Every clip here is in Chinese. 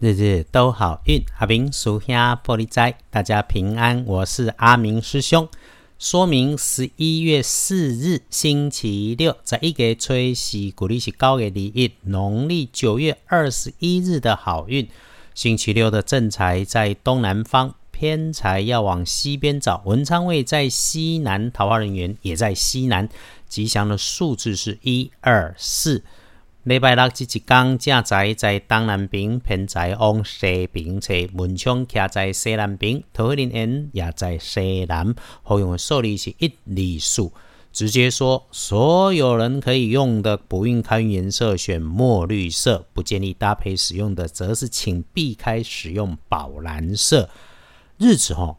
日日都好运。阿明属下玻璃斋，大家平安。我是阿明师兄。说明十一月四日星期六，在一个吹喜，古历是高给第一，农历九月二十一日的好运。星期六的正财在东南方，偏财要往西边找。文昌位在西南，桃花人员也在西南。吉祥的数字是一二四。礼拜六即一天，正在在东南边，偏在往西边侧，门窗徛在西南边，桃林园也在西南。后用的受力是一、二、四。直接说，所有人可以用的不运开颜色选墨绿色，不建议搭配使用的，则是请避开使用宝蓝色。日子吼。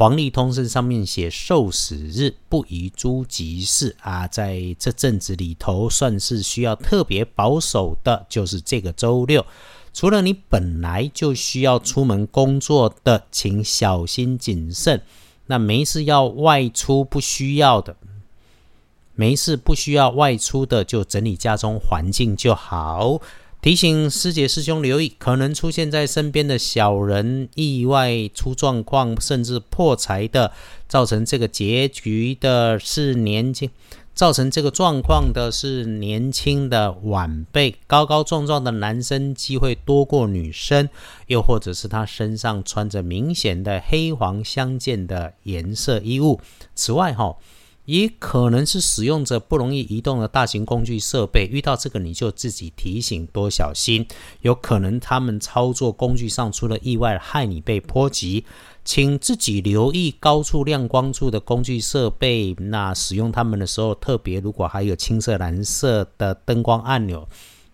黄历通胜上面写受死日不宜诸吉事啊，在这阵子里头算是需要特别保守的，就是这个周六。除了你本来就需要出门工作的，请小心谨慎。那没事要外出不需要的，没事不需要外出的，就整理家中环境就好。提醒师姐师兄留意，可能出现在身边的小人意外出状况，甚至破财的，造成这个结局的是年轻，造成这个状况的是年轻的晚辈，高高壮壮的男生机会多过女生，又或者是他身上穿着明显的黑黄相间的颜色衣物。此外，哈。也可能是使用着不容易移动的大型工具设备，遇到这个你就自己提醒多小心，有可能他们操作工具上出了意外，害你被波及，请自己留意高处亮光处的工具设备，那使用它们的时候，特别如果还有青色、蓝色的灯光按钮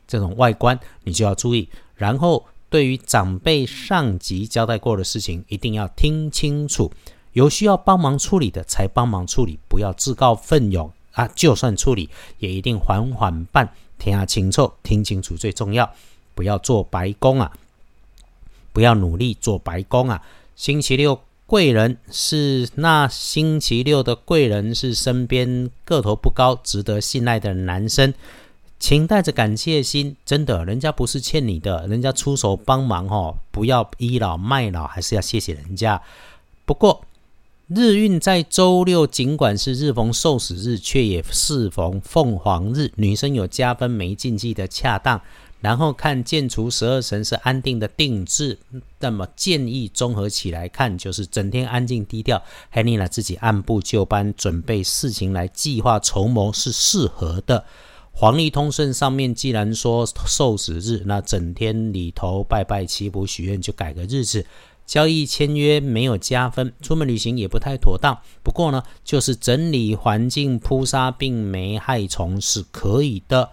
这种外观，你就要注意。然后对于长辈上级交代过的事情，一定要听清楚。有需要帮忙处理的才帮忙处理，不要自告奋勇啊！就算处理，也一定缓缓办，听下清楚，听清楚最重要，不要做白工啊！不要努力做白工啊！星期六贵人是那星期六的贵人是身边个头不高、值得信赖的男生，请带着感谢心，真的，人家不是欠你的，人家出手帮忙哦，不要倚老卖老，还是要谢谢人家。不过。日运在周六，尽管是日逢受死日，却也适逢凤凰日。女生有加分没禁忌的恰当。然后看建除十二神是安定的定制，那么建议综合起来看，就是整天安静低调，还你了自己按部就班准备事情来计划筹谋是适合的。黄历通顺上面既然说受死日，那整天里头拜拜祈福许愿就改个日子。交易签约没有加分，出门旅行也不太妥当。不过呢，就是整理环境、扑杀病媒害虫是可以的。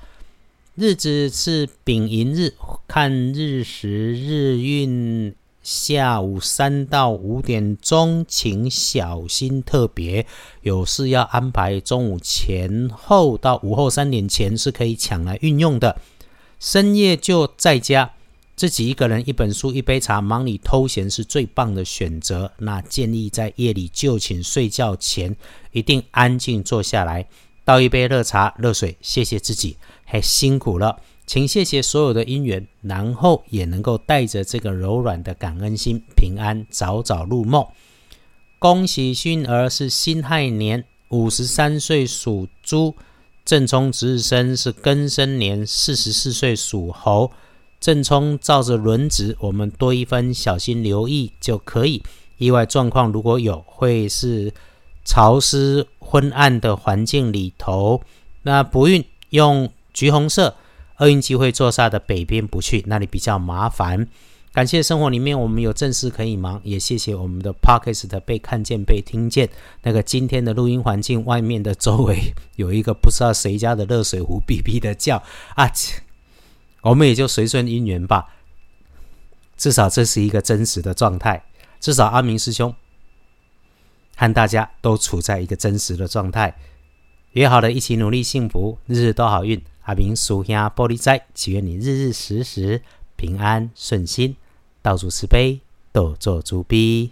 日子是丙寅日，看日时日运下午三到五点钟，请小心特别有事要安排。中午前后到午后三点前是可以抢来运用的。深夜就在家。自己一个人一本书一杯茶忙里偷闲是最棒的选择。那建议在夜里就寝睡觉前一定安静坐下来，倒一杯热茶热水，谢谢自己，还辛苦了，请谢谢所有的因缘，然后也能够带着这个柔软的感恩心，平安早早入梦。恭喜熏儿是辛亥年五十三岁属猪，正冲值日生是庚申年四十四岁属猴。正冲照着轮值，我们多一分小心留意就可以。意外状况如果有，会是潮湿昏暗的环境里头。那不运用橘红色，厄运机会坐煞的北边不去，那里比较麻烦。感谢生活里面我们有正事可以忙，也谢谢我们的 p o c k e t 被看见被听见。那个今天的录音环境外面的周围有一个不知道谁家的热水壶哔哔的叫啊。我们也就随顺因缘吧，至少这是一个真实的状态。至少阿明师兄和大家都处在一个真实的状态。约好了一起努力，幸福，日日都好运。阿明属下玻璃斋，祈愿你日日时时平安顺心，道主慈悲，多做主逼。